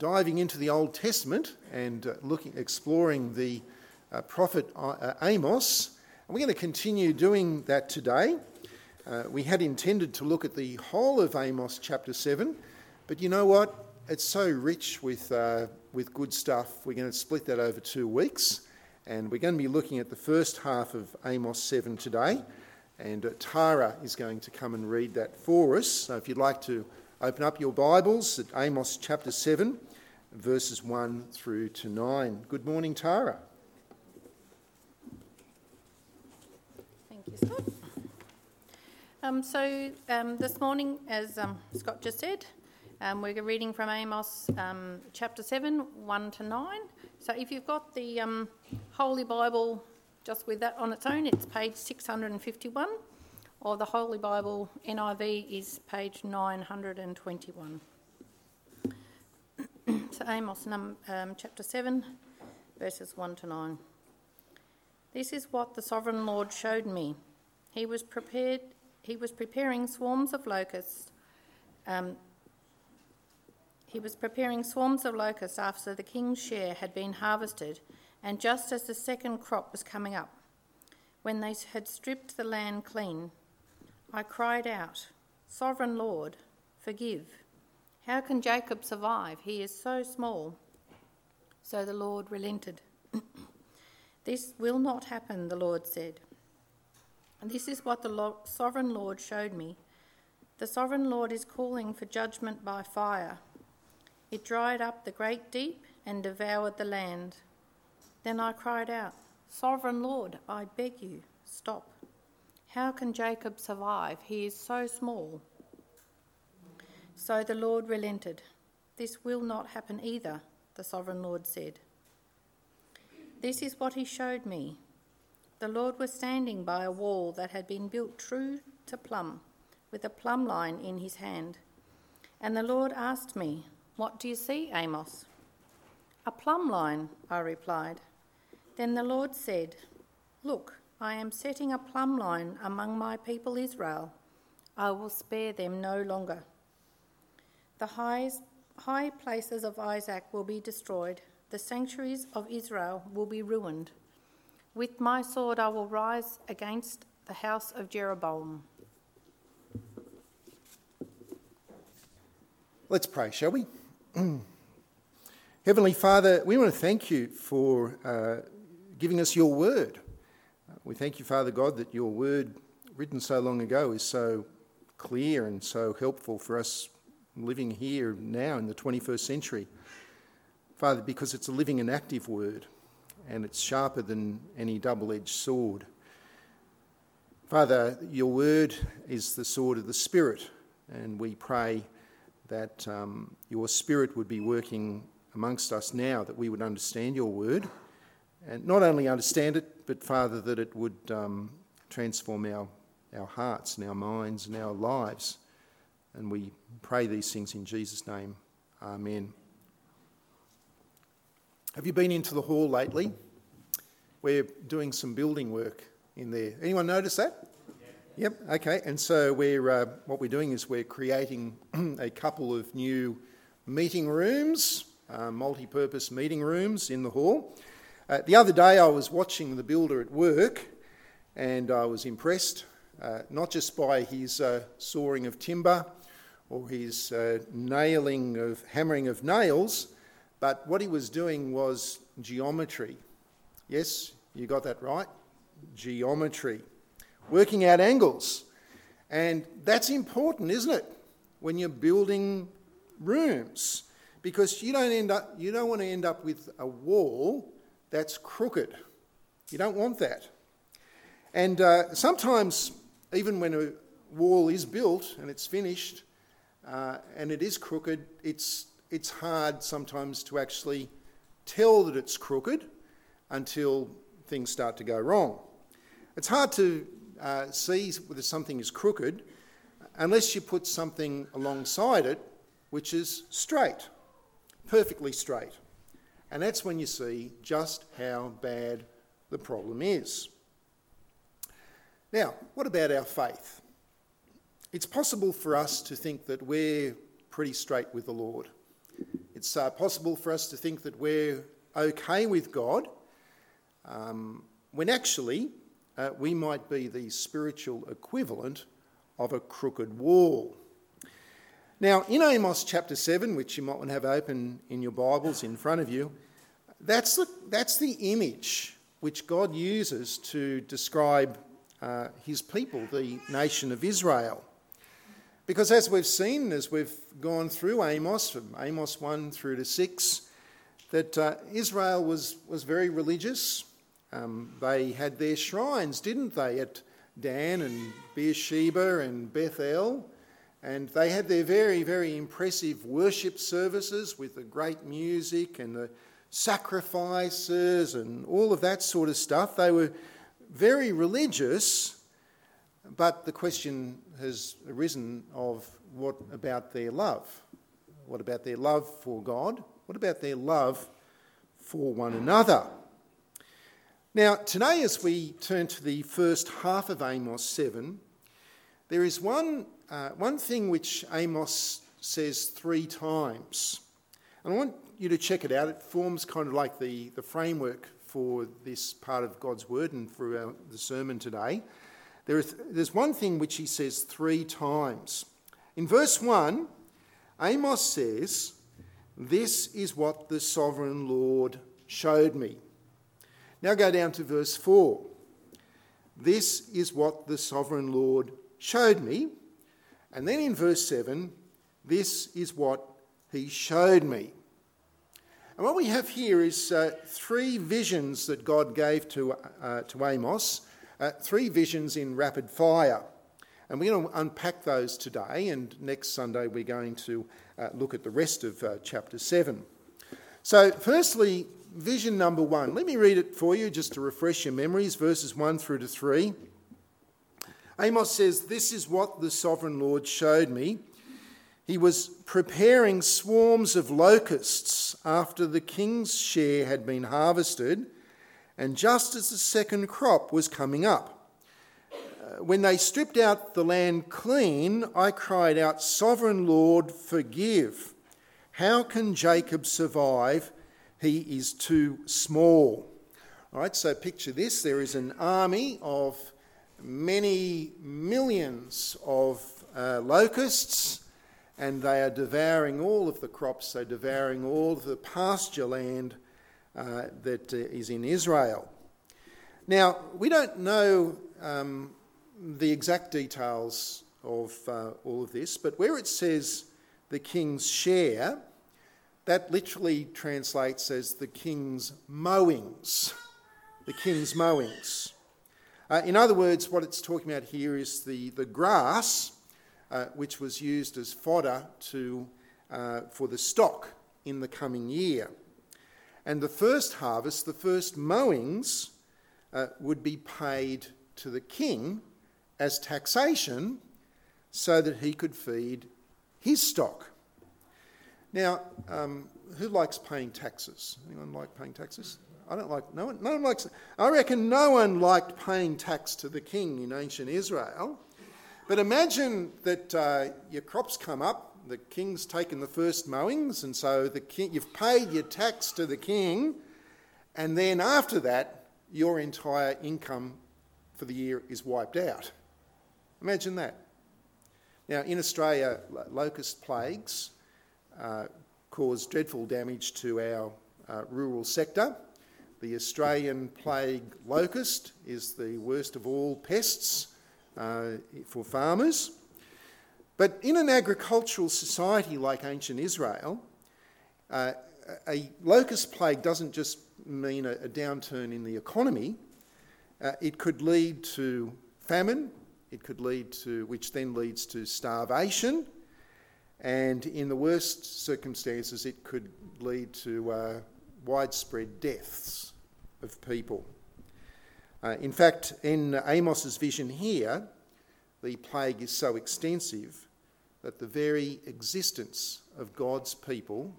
diving into the Old Testament and uh, looking, exploring the uh, prophet uh, Amos. And we're going to continue doing that today. Uh, we had intended to look at the whole of Amos chapter 7, but you know what? It's so rich with, uh, with good stuff. We're going to split that over two weeks, and we're going to be looking at the first half of Amos 7 today. And uh, Tara is going to come and read that for us. So if you'd like to open up your Bibles at Amos chapter 7, verses 1 through to 9. Good morning, Tara. Thank you, Scott. Um, so um, this morning, as um, Scott just said, um, we're reading from Amos um, chapter 7, 1 to 9. So if you've got the um, Holy Bible just with that on its own, it's page 651, or the Holy Bible NIV is page 921. so Amos num, um, chapter 7, verses 1 to 9. This is what the sovereign Lord showed me. He was prepared. He was preparing swarms of locusts. Um, he was preparing swarms of locusts after the king's share had been harvested and just as the second crop was coming up, when they had stripped the land clean, I cried out, Sovereign Lord, forgive. How can Jacob survive? He is so small. So the Lord relented. this will not happen, the Lord said. And this is what the sovereign Lord showed me. The sovereign Lord is calling for judgment by fire. It dried up the great deep and devoured the land. Then I cried out, Sovereign Lord, I beg you, stop. How can Jacob survive? He is so small. So the Lord relented. This will not happen either, the sovereign Lord said. This is what he showed me. The Lord was standing by a wall that had been built true to plumb, with a plumb line in his hand. And the Lord asked me, What do you see, Amos? A plumb line, I replied. Then the Lord said, Look, I am setting a plumb line among my people Israel. I will spare them no longer. The highs, high places of Isaac will be destroyed, the sanctuaries of Israel will be ruined. With my sword I will rise against the house of Jeroboam. Let's pray, shall we? Heavenly Father, we want to thank you for uh, giving us your word. We thank you, Father God, that your word, written so long ago, is so clear and so helpful for us living here now in the 21st century. Father, because it's a living and active word and it's sharper than any double edged sword. Father, your word is the sword of the Spirit, and we pray that um, your Spirit would be working amongst us now, that we would understand your word and not only understand it, but Father, that it would um, transform our, our hearts and our minds and our lives. And we pray these things in Jesus' name. Amen. Have you been into the hall lately? We're doing some building work in there. Anyone notice that? Yep. Okay. And so we're uh, what we're doing is we're creating a couple of new meeting rooms, uh, multi-purpose meeting rooms in the hall. Uh, the other day, I was watching the builder at work and I was impressed, uh, not just by his uh, sawing of timber or his uh, nailing of hammering of nails, but what he was doing was geometry. Yes, you got that right? Geometry. Working out angles. And that's important, isn't it? When you're building rooms. Because you don't end up you don't want to end up with a wall that's crooked. You don't want that. And uh, sometimes, even when a wall is built and it's finished uh, and it is crooked, it's, it's hard sometimes to actually tell that it's crooked until things start to go wrong. It's hard to uh, see whether something is crooked unless you put something alongside it which is straight, perfectly straight. And that's when you see just how bad the problem is. Now, what about our faith? It's possible for us to think that we're pretty straight with the Lord. It's uh, possible for us to think that we're okay with God um, when actually uh, we might be the spiritual equivalent of a crooked wall. Now, in Amos chapter 7, which you might want to have open in your Bibles in front of you, that's the, that's the image which God uses to describe uh, his people, the nation of Israel. Because as we've seen, as we've gone through Amos, from Amos 1 through to 6, that uh, Israel was, was very religious. Um, they had their shrines, didn't they, at Dan and Beersheba and Bethel. And they had their very, very impressive worship services with the great music and the sacrifices and all of that sort of stuff. They were very religious, but the question has arisen of what about their love? What about their love for God? What about their love for one another? Now, today, as we turn to the first half of Amos 7, there is one, uh, one thing which Amos says three times. And I want you to check it out. It forms kind of like the, the framework for this part of God's word and our, the sermon today. There is, there's one thing which he says three times. In verse 1, Amos says, This is what the sovereign Lord showed me. Now go down to verse 4. This is what the sovereign Lord showed me. And then in verse 7, this is what he showed me. And what we have here is uh, three visions that God gave to, uh, to Amos, uh, three visions in rapid fire. And we're going to unpack those today, and next Sunday we're going to uh, look at the rest of uh, chapter 7. So, firstly, vision number one. Let me read it for you just to refresh your memories, verses 1 through to 3. Amos says, This is what the sovereign Lord showed me. He was preparing swarms of locusts after the king's share had been harvested, and just as the second crop was coming up. Uh, when they stripped out the land clean, I cried out, Sovereign Lord, forgive. How can Jacob survive? He is too small. All right, so picture this there is an army of many millions of uh, locusts and they are devouring all of the crops, they're devouring all of the pasture land uh, that uh, is in Israel. Now, we don't know um, the exact details of uh, all of this, but where it says the king's share, that literally translates as the king's mowings. The king's mowings. Uh, in other words, what it's talking about here is the, the grass uh, which was used as fodder to, uh, for the stock in the coming year. And the first harvest, the first mowings, uh, would be paid to the king as taxation so that he could feed his stock. Now, um, who likes paying taxes? Anyone like paying taxes? I don't like, no one, no one likes, I reckon no one liked paying tax to the king in ancient Israel. But imagine that uh, your crops come up, the king's taken the first mowings, and so the king, you've paid your tax to the king, and then after that, your entire income for the year is wiped out. Imagine that. Now, in Australia, locust plagues uh, cause dreadful damage to our uh, rural sector. The Australian plague locust is the worst of all pests uh, for farmers. But in an agricultural society like ancient Israel, uh, a locust plague doesn't just mean a, a downturn in the economy, uh, it could lead to famine, it could lead to, which then leads to starvation, and in the worst circumstances, it could lead to uh, widespread deaths of people. Uh, in fact, in Amos's vision here, the plague is so extensive that the very existence of God's people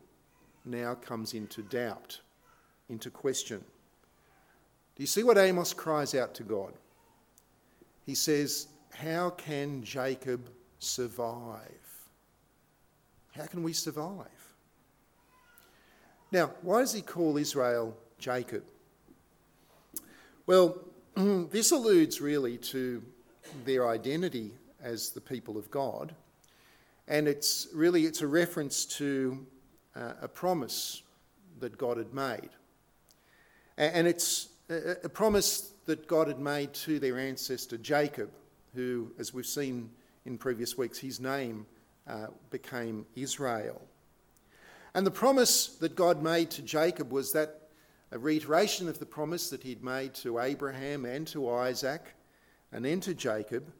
now comes into doubt, into question. Do you see what Amos cries out to God? He says, How can Jacob survive? How can we survive? Now, why does he call Israel Jacob? Well, this alludes really to their identity as the people of God, and it's really it's a reference to uh, a promise that God had made, and it's a, a promise that God had made to their ancestor Jacob, who, as we've seen in previous weeks, his name uh, became Israel. And the promise that God made to Jacob was that a reiteration of the promise that he'd made to Abraham and to Isaac and then to Jacob,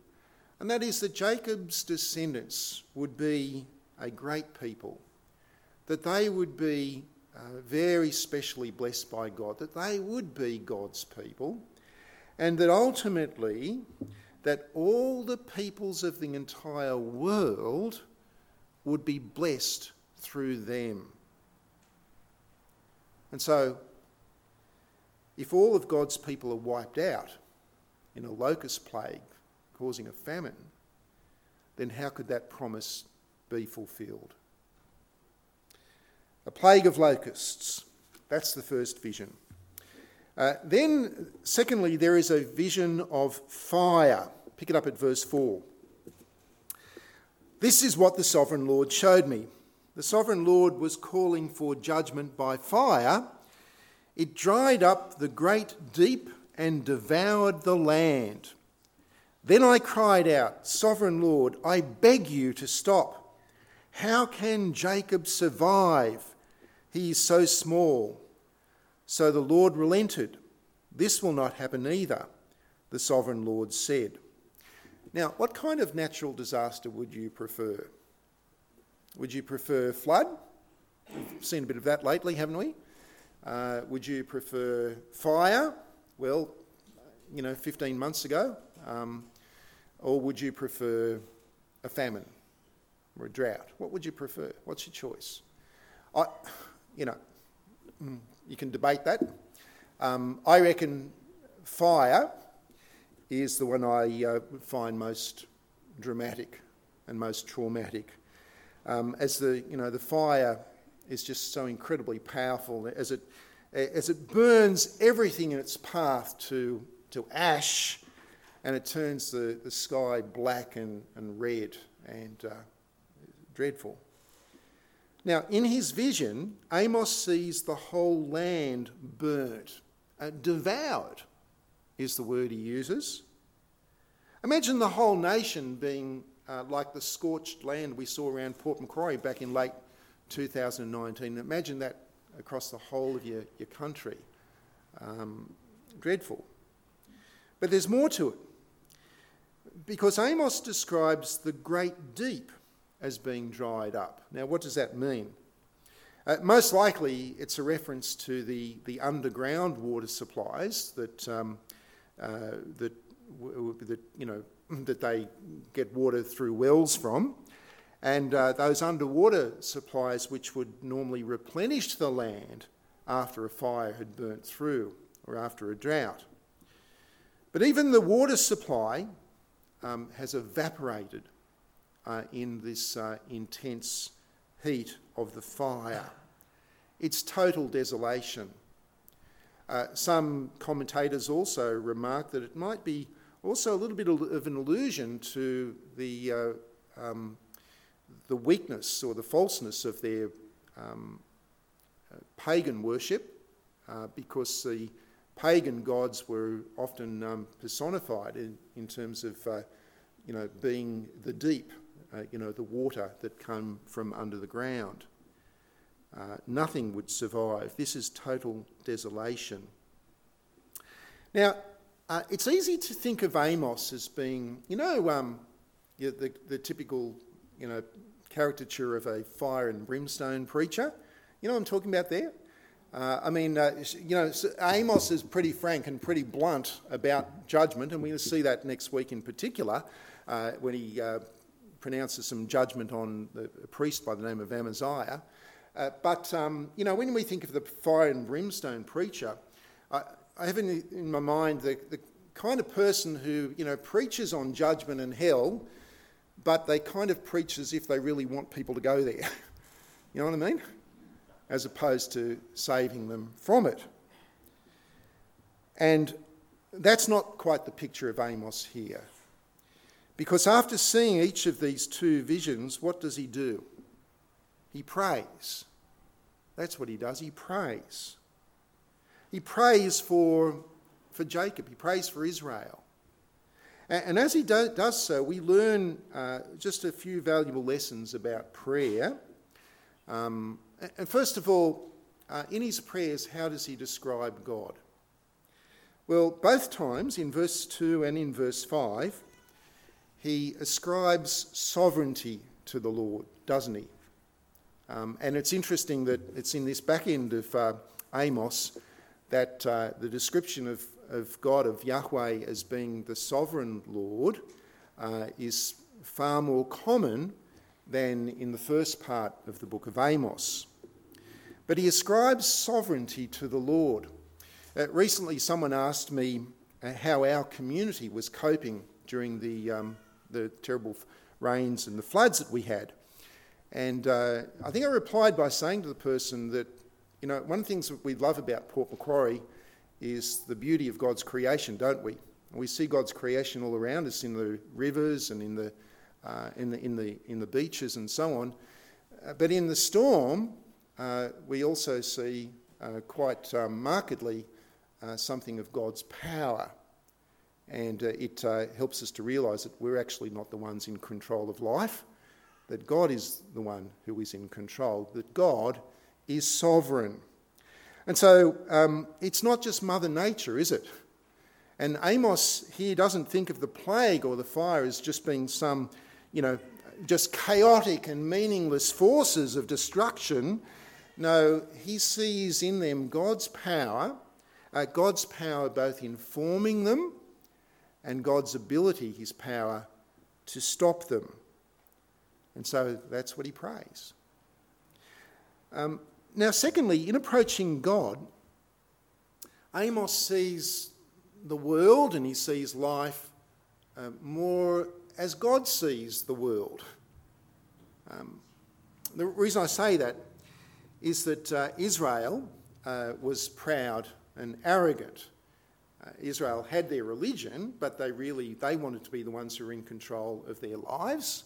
and that is that Jacob's descendants would be a great people, that they would be uh, very specially blessed by God, that they would be God's people, and that ultimately that all the peoples of the entire world would be blessed through them. And so, if all of God's people are wiped out in a locust plague causing a famine, then how could that promise be fulfilled? A plague of locusts. That's the first vision. Uh, then, secondly, there is a vision of fire. Pick it up at verse 4. This is what the sovereign Lord showed me. The sovereign Lord was calling for judgment by fire. It dried up the great deep and devoured the land. Then I cried out, Sovereign Lord, I beg you to stop. How can Jacob survive? He is so small. So the Lord relented. This will not happen either, the sovereign Lord said. Now, what kind of natural disaster would you prefer? Would you prefer flood? We've seen a bit of that lately, haven't we? Uh, would you prefer fire? Well, you know, 15 months ago. Um, or would you prefer a famine or a drought? What would you prefer? What's your choice? I, you know, mm, you can debate that. Um, I reckon fire is the one I uh, find most dramatic and most traumatic. Um, as the you know the fire is just so incredibly powerful as it as it burns everything in its path to to ash, and it turns the, the sky black and, and red and uh, dreadful. Now, in his vision, Amos sees the whole land burnt, uh, devoured is the word he uses. Imagine the whole nation being uh, like the scorched land we saw around Port Macquarie back in late 2019. Imagine that across the whole of your, your country. Um, dreadful. But there's more to it. Because Amos describes the great deep as being dried up. Now, what does that mean? Uh, most likely, it's a reference to the, the underground water supplies that, um, uh, that, that, you know, that they get water through wells from. And uh, those underwater supplies, which would normally replenish the land after a fire had burnt through or after a drought. But even the water supply um, has evaporated uh, in this uh, intense heat of the fire. It's total desolation. Uh, some commentators also remark that it might be also a little bit of an allusion to the, uh, um, the weakness or the falseness of their um, uh, pagan worship, uh, because the pagan gods were often um, personified in, in terms of, you know, being the deep, uh, you know, the water that come from under the ground. Uh, nothing would survive. This is total desolation. Now, uh, it's easy to think of Amos as being, you know, um, the, the typical, you know, caricature of a fire and brimstone preacher. You know what I'm talking about there? Uh, I mean, uh, you know, Amos is pretty frank and pretty blunt about judgment, and we're going to see that next week in particular uh, when he uh, pronounces some judgment on the, a priest by the name of Amaziah. Uh, but, um, you know, when we think of the fire and brimstone preacher, I, I have in, in, my mind the, the kind of person who, you know, preaches on judgment and hell, but they kind of preach as if they really want people to go there. you know what I mean? as opposed to saving them from it. And that's not quite the picture of Amos here. Because after seeing each of these two visions, what does he do? He prays. That's what he does. He prays. He prays for, for Jacob, he prays for Israel. And, as he do, does so, we learn uh, just a few valuable lessons about prayer. Um, and first of all, uh, in his prayers, how does he describe God? Well, both times, in verse 2 and in verse 5, he ascribes sovereignty to the Lord, doesn't he? Um, and it's interesting that it's in this back end of uh, Amos that uh, the description of, of God, of Yahweh, as being the sovereign Lord uh, is far more common than in the first part of the book of Amos. But he ascribes sovereignty to the Lord. Uh, recently, someone asked me uh, how our community was coping during the, um, the terrible rains and the floods that we had. And uh, I think I replied by saying to the person that, you know, one of the things that we love about Port Macquarie is the beauty of God's creation, don't we? We see God's creation all around us in the rivers and in the, uh, in the, in the, in the beaches and so on. Uh, but in the storm, uh, we also see uh, quite um, markedly uh, something of God's power. And it helps us to realise that we're actually not the ones in control of life that God is the one who is in control, that God is sovereign. And so um, it's not just Mother Nature, is it? And Amos here doesn't think of the plague or the fire as just being some, you know, just chaotic and meaningless forces of destruction. No, he sees in them God's power, uh, God's power both in forming them and God's ability, his power, to stop them. And so that's what he prays. Um, now, secondly, in approaching God, Amos sees the world and he sees life uh, more as God sees the world. Um, the reason I say that is that uh, Israel uh, was proud and arrogant. Uh, Israel had their religion, but they really they wanted to be the ones who were in control of their lives.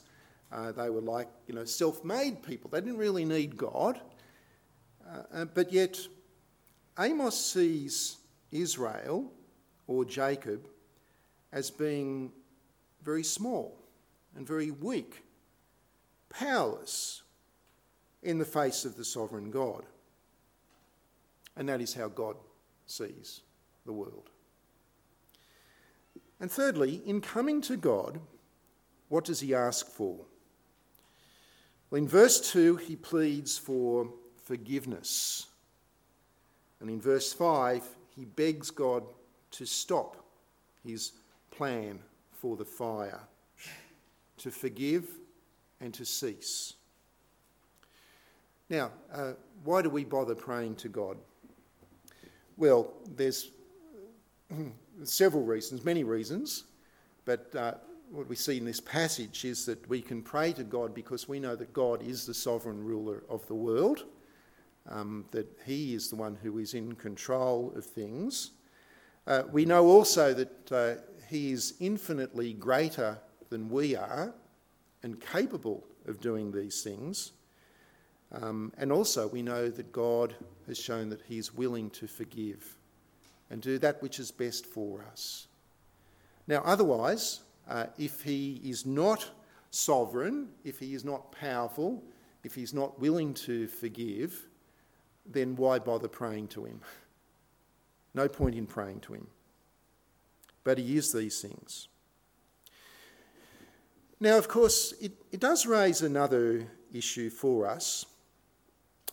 Uh, they were like, you know, self-made people. They didn't really need God. Uh, uh, but yet, Amos sees Israel or Jacob as being very small and very weak, powerless in the face of the sovereign God. And that is how God sees the world. And thirdly, in coming to God, what does he ask for? Well, in verse 2, he pleads for forgiveness. And in verse 5, he begs God to stop his plan for the fire, to forgive and to cease. Now, uh, why do we bother praying to God? Well, there's several reasons, many reasons, but uh, what we see in this passage is that we can pray to God because we know that God is the sovereign ruler of the world, um, that He is the one who is in control of things. Uh, we know also that uh, He is infinitely greater than we are and capable of doing these things. Um, and also, we know that God has shown that He is willing to forgive and do that which is best for us. Now, otherwise, uh, if he is not sovereign, if he is not powerful, if he's not willing to forgive, then why bother praying to him? No point in praying to him. But he is these things. Now, of course, it, it does raise another issue for us.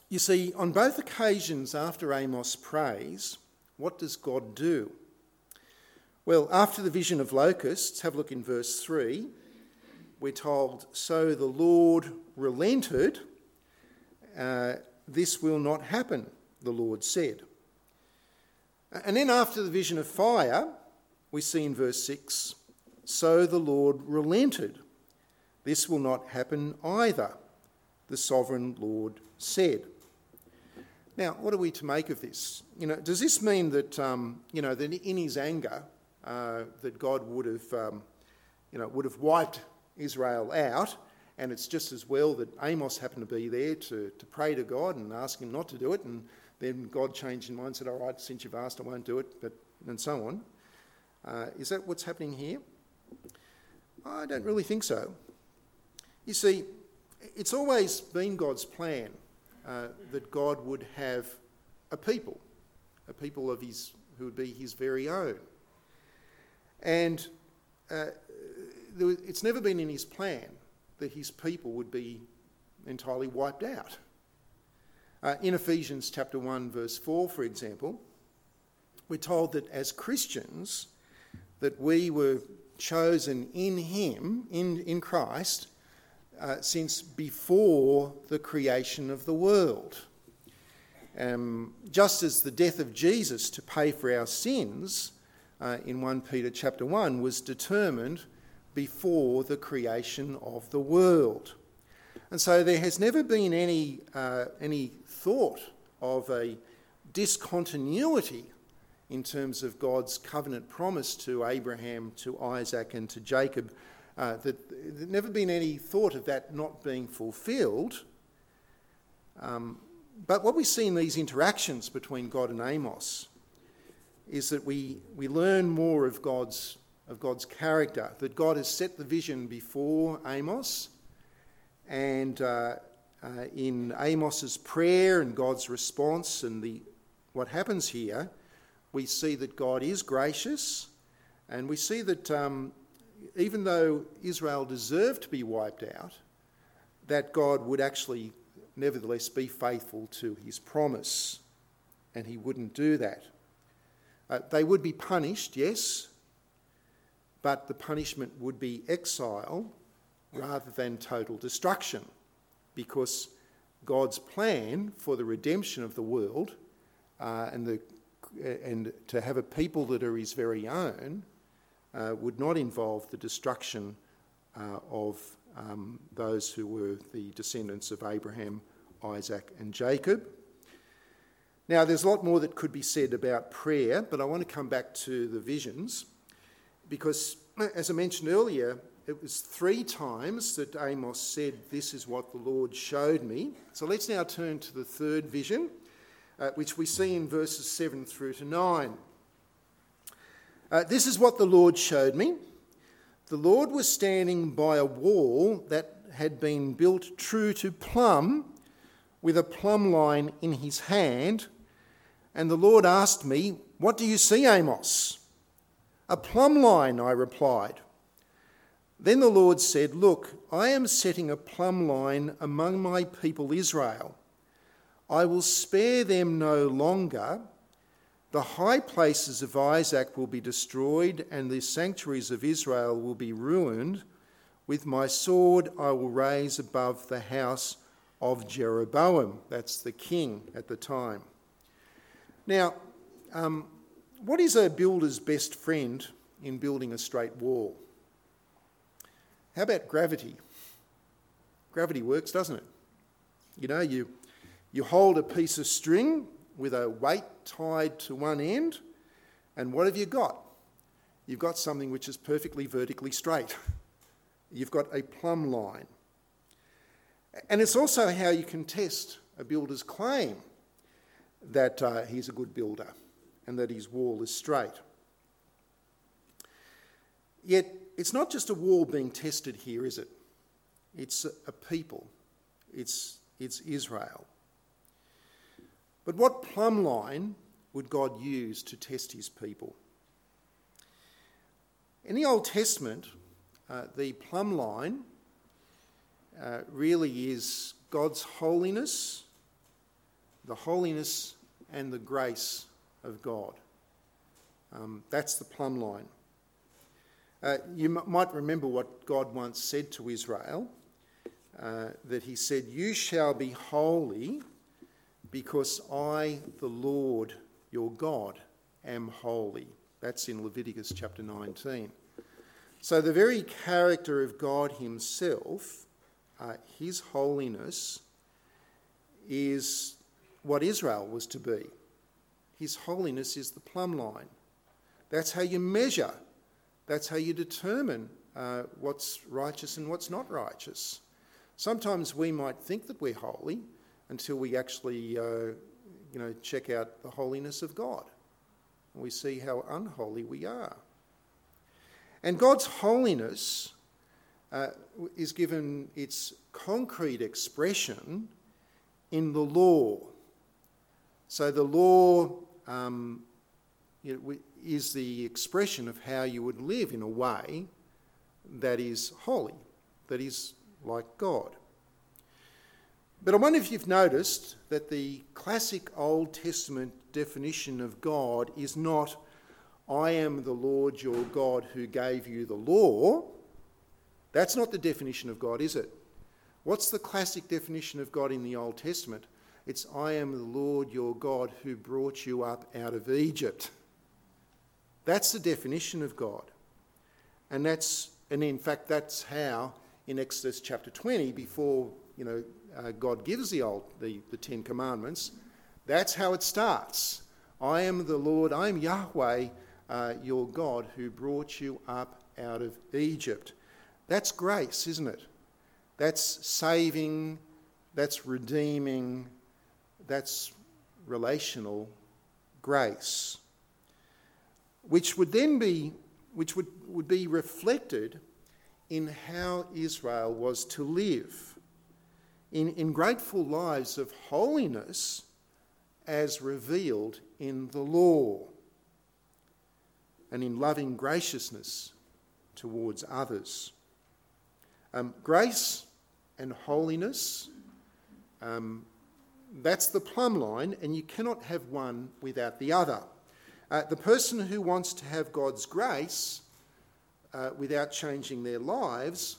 You see, on both occasions after Amos prays, what does God do? Well, after the vision of locusts, have a look in verse 3. We're told, So the Lord relented. Uh, this will not happen, the Lord said. And then after the vision of fire, we see in verse 6 So the Lord relented. This will not happen either, the sovereign Lord said. Now, what are we to make of this? You know, does this mean that, um, you know, that in his anger, uh, that God would have, um, you know, would have wiped Israel out, and it's just as well that Amos happened to be there to, to pray to God and ask him not to do it, and then God changed his mind and said, all right, since you've asked, I won't do it, but, and so on. Uh, is that what's happening here? I don't really think so. You see, it's always been God's plan uh, that God would have a people, a people of his who would be his very own. And uh, it's never been in his plan that his people would be entirely wiped out. Uh, in Ephesians chapter 1 verse 4 for example, we're told that as Christians that we were chosen in him, in, in Christ, uh, since before the creation of the world. Um, just as the death of Jesus to pay for our sins uh, in 1 Peter chapter 1 was determined before the creation of the world. And so there has never been any, uh, any thought of a discontinuity in terms of God's covenant promise to Abraham, to Isaac, and to Jacob uh, that there's never been any thought of that not being fulfilled. Um, but what we see in these interactions between God and Amos is that we, we learn more of God's, of God's character, that God has set the vision before Amos, and uh, uh, in Amos's prayer and God's response and the, what happens here, we see that God is gracious, and we see that um, even though Israel deserved to be wiped out, that God would actually nevertheless be faithful to his promise, and he wouldn't do that. Uh, they would be punished, yes, but the punishment would be exile rather than total destruction, because God's plan for the redemption of the world uh, and, the, and to have a people that are his very own uh, would not involve the destruction uh, of um, those who were the descendants of Abraham, Isaac, and Jacob. Now, there's a lot more that could be said about prayer, but I want to come back to the visions because, as I mentioned earlier, it was three times that Amos said, This is what the Lord showed me. So let's now turn to the third vision, uh, which we see in verses 7 through to 9. Uh, this is what the Lord showed me. The Lord was standing by a wall that had been built true to plumb, with a plumb line in his hand. And the Lord asked me, What do you see, Amos? A plumb line, I replied. Then the Lord said, Look, I am setting a plumb line among my people Israel. I will spare them no longer the high places of Isaac will be destroyed, and the sanctuaries of Israel will be ruined. With my sword I will raise above the house of Jeroboam. That's the king at the time. Now, um, what is a builder's best friend in building a straight wall? How about gravity? Gravity works, doesn't it? You know, you, you hold a piece of string with a weight tied to one end, and what have you got? You've got something which is perfectly vertically straight. You've got a plumb line. And it's also how you can test a builder's claim that uh, he's a good builder and that his wall is straight. Yet, it's not just a wall being tested here, is it? It's a people, it's, it's Israel. But what plumb line would God use to test his people? In the Old Testament, uh, the plumb line uh, really is God's holiness, the holiness and the grace of God. Um, that's the plumb line. Uh, you m- might remember what God once said to Israel uh, that He said, You shall be holy because I, the Lord your God, am holy. That's in Leviticus chapter 19. So, the very character of God Himself, uh, His holiness, is what Israel was to be. His holiness is the plumb line. That's how you measure, that's how you determine uh, what's righteous and what's not righteous. Sometimes we might think that we're holy until we actually, uh, you know, check out the holiness of God. We see how unholy we are. And God's holiness uh, is given its concrete expression in the law. So the law um, you know, is the expression of how you would live in a way that is holy, that is like God. But I wonder if you've noticed that the classic Old Testament definition of God is not, I am the Lord your God who gave you the law. That's not the definition of God, is it? What's the classic definition of God in the Old Testament? It's, I am the Lord your God who brought you up out of Egypt. That's the definition of God. And that's, and in fact, that's how in Exodus chapter 20, before you know uh, God gives the old the, the Ten Commandments, that's how it starts. I am the Lord, I am Yahweh, uh, your God, who brought you up out of Egypt. That's grace, isn't it? That's saving, that's redeeming, that's relational grace, which would then be, which would, would be reflected in how Israel was to live in, in grateful lives of holiness as revealed in the law and in loving graciousness towards others. Um, grace and holiness, um, that's the plumb line, and you cannot have one without the other. Uh, the person who wants to have God's grace uh, without changing their lives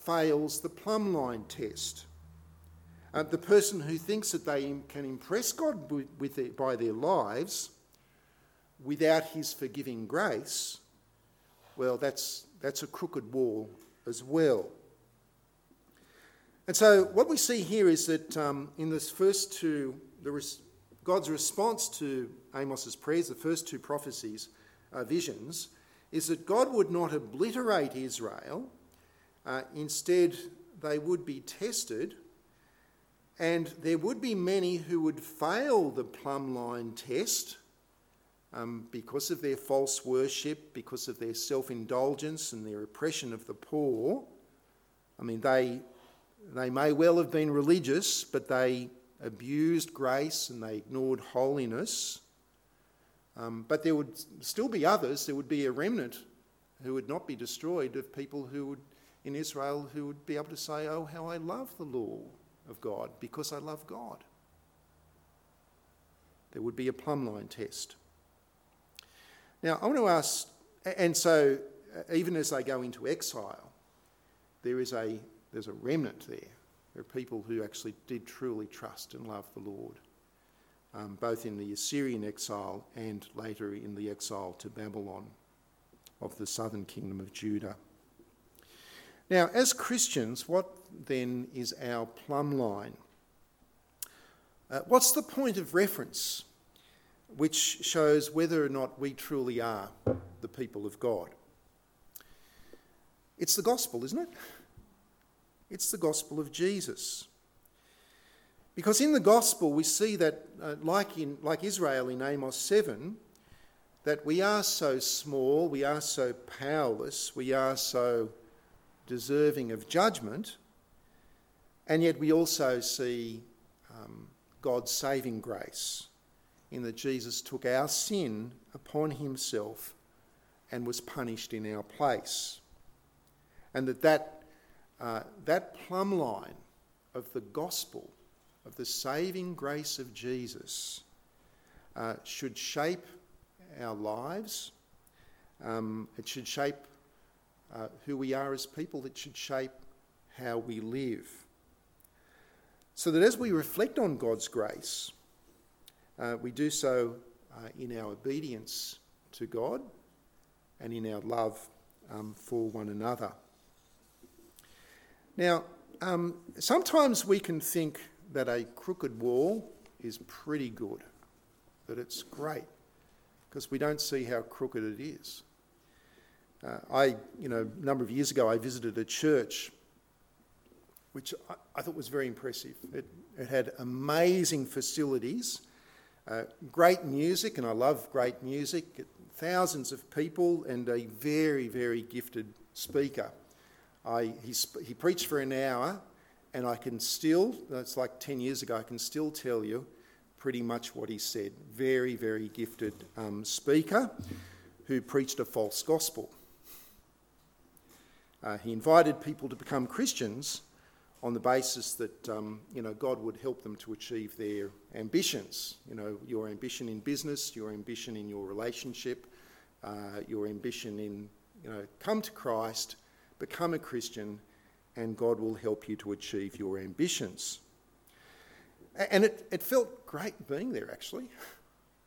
fails the plumb line test. Uh, the person who thinks that they can impress God with, their, by their lives without his forgiving grace, well, that's, that's a crooked wall as well. And so, what we see here is that um, in this first two, res- God's response to Amos's prayers, the first two prophecies, uh, visions, is that God would not obliterate Israel uh, instead, they would be tested, and there would be many who would fail the plumb line test um, because of their false worship, because of their self indulgence and their oppression of the poor. I mean, they, they may well have been religious, but they abused grace and they ignored holiness. Um, but there would still be others, there would be a remnant who would not be destroyed of people who would in Israel who would be able to say, Oh, how I love the law of God because I love God. There would be a plumb line test. Now, I want to ask, and so uh, even as they go into exile, there is a, there's a remnant there. There are people who actually did truly trust and love the Lord, um, both in the Assyrian exile and later in the exile to Babylon of the southern kingdom of Judah. Now, as Christians, what then is our plumb line? Uh, what's the point of reference which shows whether or not we truly are the people of God? It's the gospel, isn't it? It's the gospel of Jesus. Because in the gospel, we see that, uh, like, in, like Israel in Amos 7, that we are so small, we are so powerless, we are so deserving of judgment, and yet we also see um, God's saving grace in that Jesus took our sin upon himself and was punished in our place. And that that, uh, that plumb line of the gospel, of the saving grace of Jesus, uh, should shape our lives. Um, it should shape uh, who we are as people, it should shape how we live. So that as we reflect on God's grace, uh, we do so uh, in our obedience to God and in our love um, for one another. Now, um, sometimes we can think that a crooked wall is pretty good, that it's great, because we don't see how crooked it is. Uh, I, you know, a number of years ago, I visited a church which I, I thought was very impressive. It, it had amazing facilities, uh, great music, and I love great music, thousands of people, and a very, very gifted speaker. I, he, he preached for an hour, and I can still, it's like 10 years ago, I can still tell you pretty much what he said. Very, very gifted um, speaker who preached a false gospel. Uh, he invited people to become Christians on the basis that um, you know God would help them to achieve their ambitions. You know, your ambition in business, your ambition in your relationship, uh, your ambition in you know come to Christ, become a Christian, and God will help you to achieve your ambitions. And it, it felt great being there actually,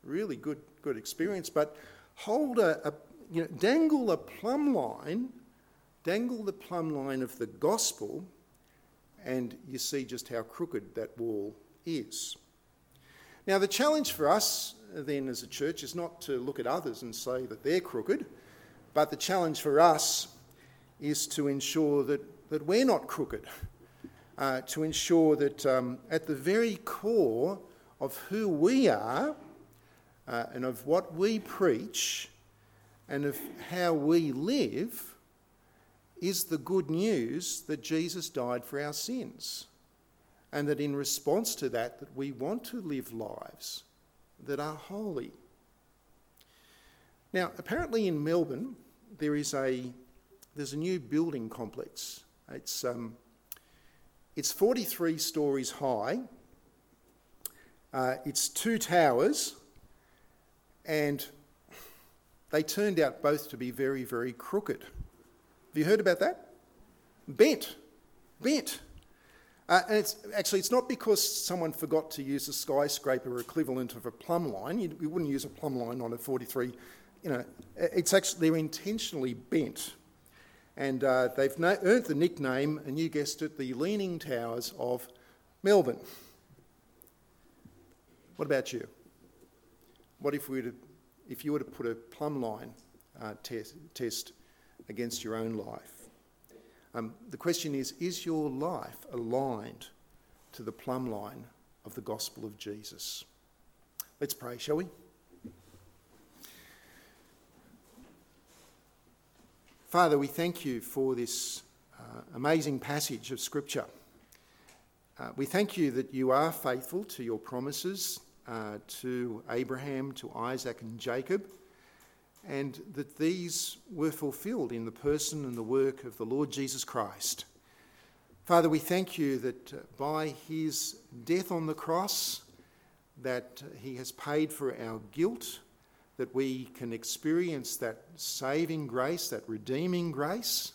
really good good experience. But hold a, a you know dangle a plumb line, dangle the plumb line of the gospel and you see just how crooked that wall is. Now, the challenge for us uh, then as a church is not to look at others and say that they're crooked, but the challenge for us is to ensure that, that we're not crooked, uh, to ensure that um, at the very core of who we are uh, and of what we preach and of how we live is the good news that Jesus died for our sins. And that in response to that, that we want to live lives that are holy. Now, apparently in Melbourne, there is a, there's a new building complex. It's, um, it's 43 stories high. Uh, it's two towers, and they turned out both to be very, very crooked. Have you heard about that? Bent. Bent. Uh, and it's actually it's not because someone forgot to use a skyscraper equivalent of a plumb line. You, you wouldn't use a plumb line on a 43. You know, it's actually they're intentionally bent, and uh, they've earned the nickname, and you guessed it, the Leaning Towers of Melbourne. What about you? What if we to, if you were to put a plumb line uh, test, test against your own life. Um, the question is Is your life aligned to the plumb line of the gospel of Jesus? Let's pray, shall we? Father, we thank you for this uh, amazing passage of Scripture. Uh, we thank you that you are faithful to your promises uh, to Abraham, to Isaac, and Jacob and that these were fulfilled in the person and the work of the Lord Jesus Christ. Father, we thank you that uh, by his death on the cross, that he has paid for our guilt, that we can experience that saving grace, that redeeming grace.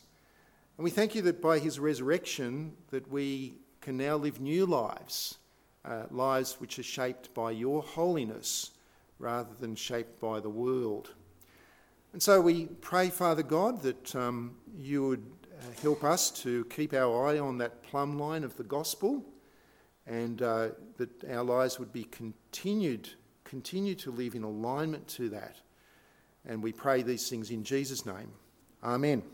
And we thank you that by his resurrection that we can now live new lives, uh, lives which are shaped by your holiness rather than shaped by the world. And so we pray, Father God, that um, you would uh, help us to keep our eye on that plumb line of the gospel and uh, that our lives would be continued, continue to live in alignment to that. And we pray these things in Jesus' name. Amen.